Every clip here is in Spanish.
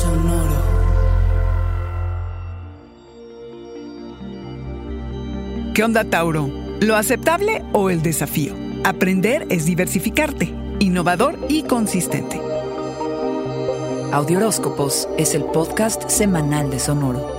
Sonoro. ¿Qué onda, Tauro? ¿Lo aceptable o el desafío? Aprender es diversificarte, innovador y consistente. Audioróscopos es el podcast semanal de Sonoro.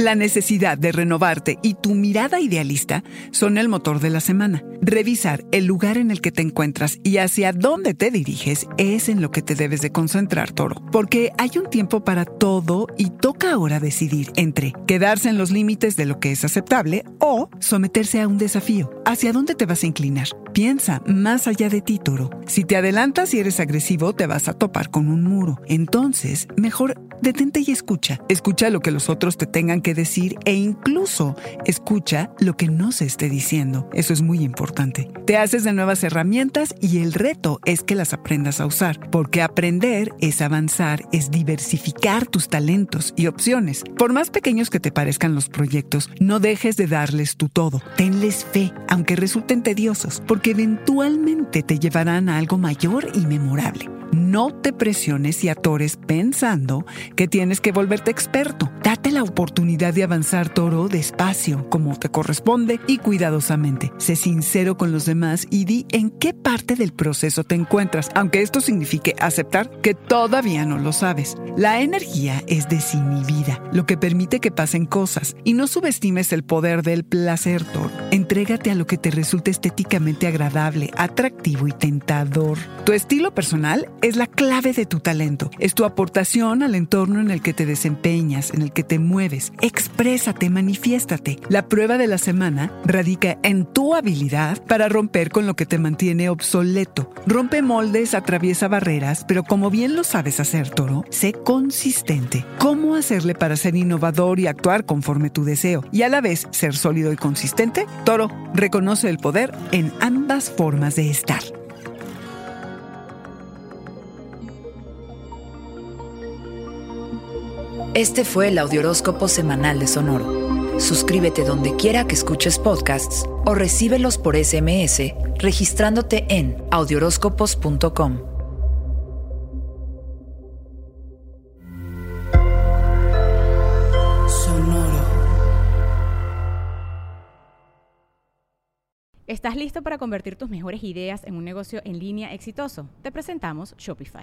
La necesidad de renovarte y tu mirada idealista son el motor de la semana. Revisar el lugar en el que te encuentras y hacia dónde te diriges es en lo que te debes de concentrar, toro. Porque hay un tiempo para todo y toca ahora decidir entre quedarse en los límites de lo que es aceptable o someterse a un desafío. ¿Hacia dónde te vas a inclinar? Piensa más allá de ti, toro. Si te adelantas y eres agresivo, te vas a topar con un muro. Entonces, mejor detente y escucha. Escucha lo que los otros te tengan que decir e incluso escucha lo que no se esté diciendo. Eso es muy importante. Te haces de nuevas herramientas y el reto es que las aprendas a usar, porque aprender es avanzar, es diversificar tus talentos y opciones. Por más pequeños que te parezcan los proyectos, no dejes de darles tu todo. Tenles fe, aunque resulten tediosos, eventualmente te llevarán a algo mayor y memorable. No te presiones y atores pensando que tienes que volverte experto. Date la oportunidad de avanzar toro despacio, como te corresponde y cuidadosamente. Sé sincero con los demás y di en qué parte del proceso te encuentras, aunque esto signifique aceptar que todavía no lo sabes. La energía es desinhibida, lo que permite que pasen cosas, y no subestimes el poder del placer, toro. Entrégate a lo que te resulte estéticamente agradable, atractivo y tentador. Tu estilo personal es la clave de tu talento. Es tu aportación al entorno en el que te desempeñas, en el que te mueves. Exprésate, manifiéstate. La prueba de la semana radica en tu habilidad para romper con lo que te mantiene obsoleto. Rompe moldes, atraviesa barreras, pero como bien lo sabes hacer, Toro, sé consistente. ¿Cómo hacerle para ser innovador y actuar conforme tu deseo y a la vez ser sólido y consistente? Toro, reconoce el poder en ambas formas de estar. Este fue el Audioróscopo Semanal de Sonoro. Suscríbete donde quiera que escuches podcasts o recíbelos por SMS registrándote en audioróscopos.com. Sonoro. ¿Estás listo para convertir tus mejores ideas en un negocio en línea exitoso? Te presentamos Shopify.